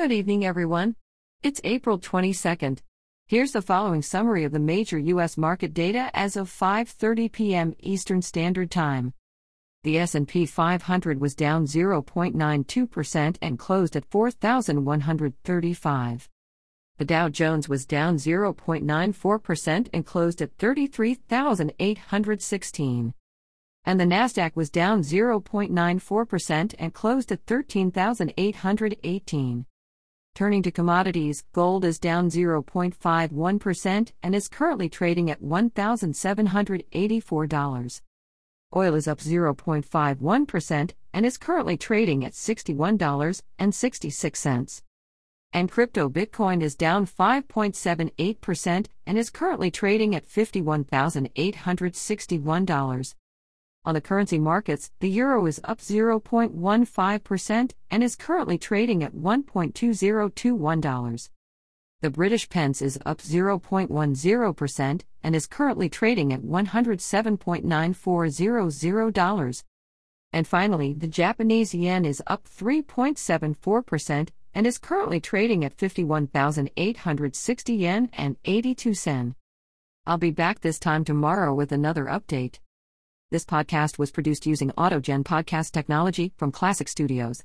Good evening, everyone. It's April 22nd. Here's the following summary of the major U.S. market data as of 5:30 p.m. Eastern Standard Time. The S&P 500 was down 0.92% and closed at 4,135. The Dow Jones was down 0.94% and closed at 33,816. And the Nasdaq was down 0.94% and closed at 13,818. Turning to commodities, gold is down 0.51% and is currently trading at $1,784. Oil is up 0.51% and is currently trading at $61.66. And crypto Bitcoin is down 5.78% and is currently trading at $51,861. On the currency markets, the euro is up 0.15% and is currently trading at $1.2021. The British pence is up 0.10% and is currently trading at $107.9400. And finally, the Japanese yen is up 3.74% and is currently trading at 51,860 yen and 82 sen. I'll be back this time tomorrow with another update. This podcast was produced using AutoGen podcast technology from Classic Studios.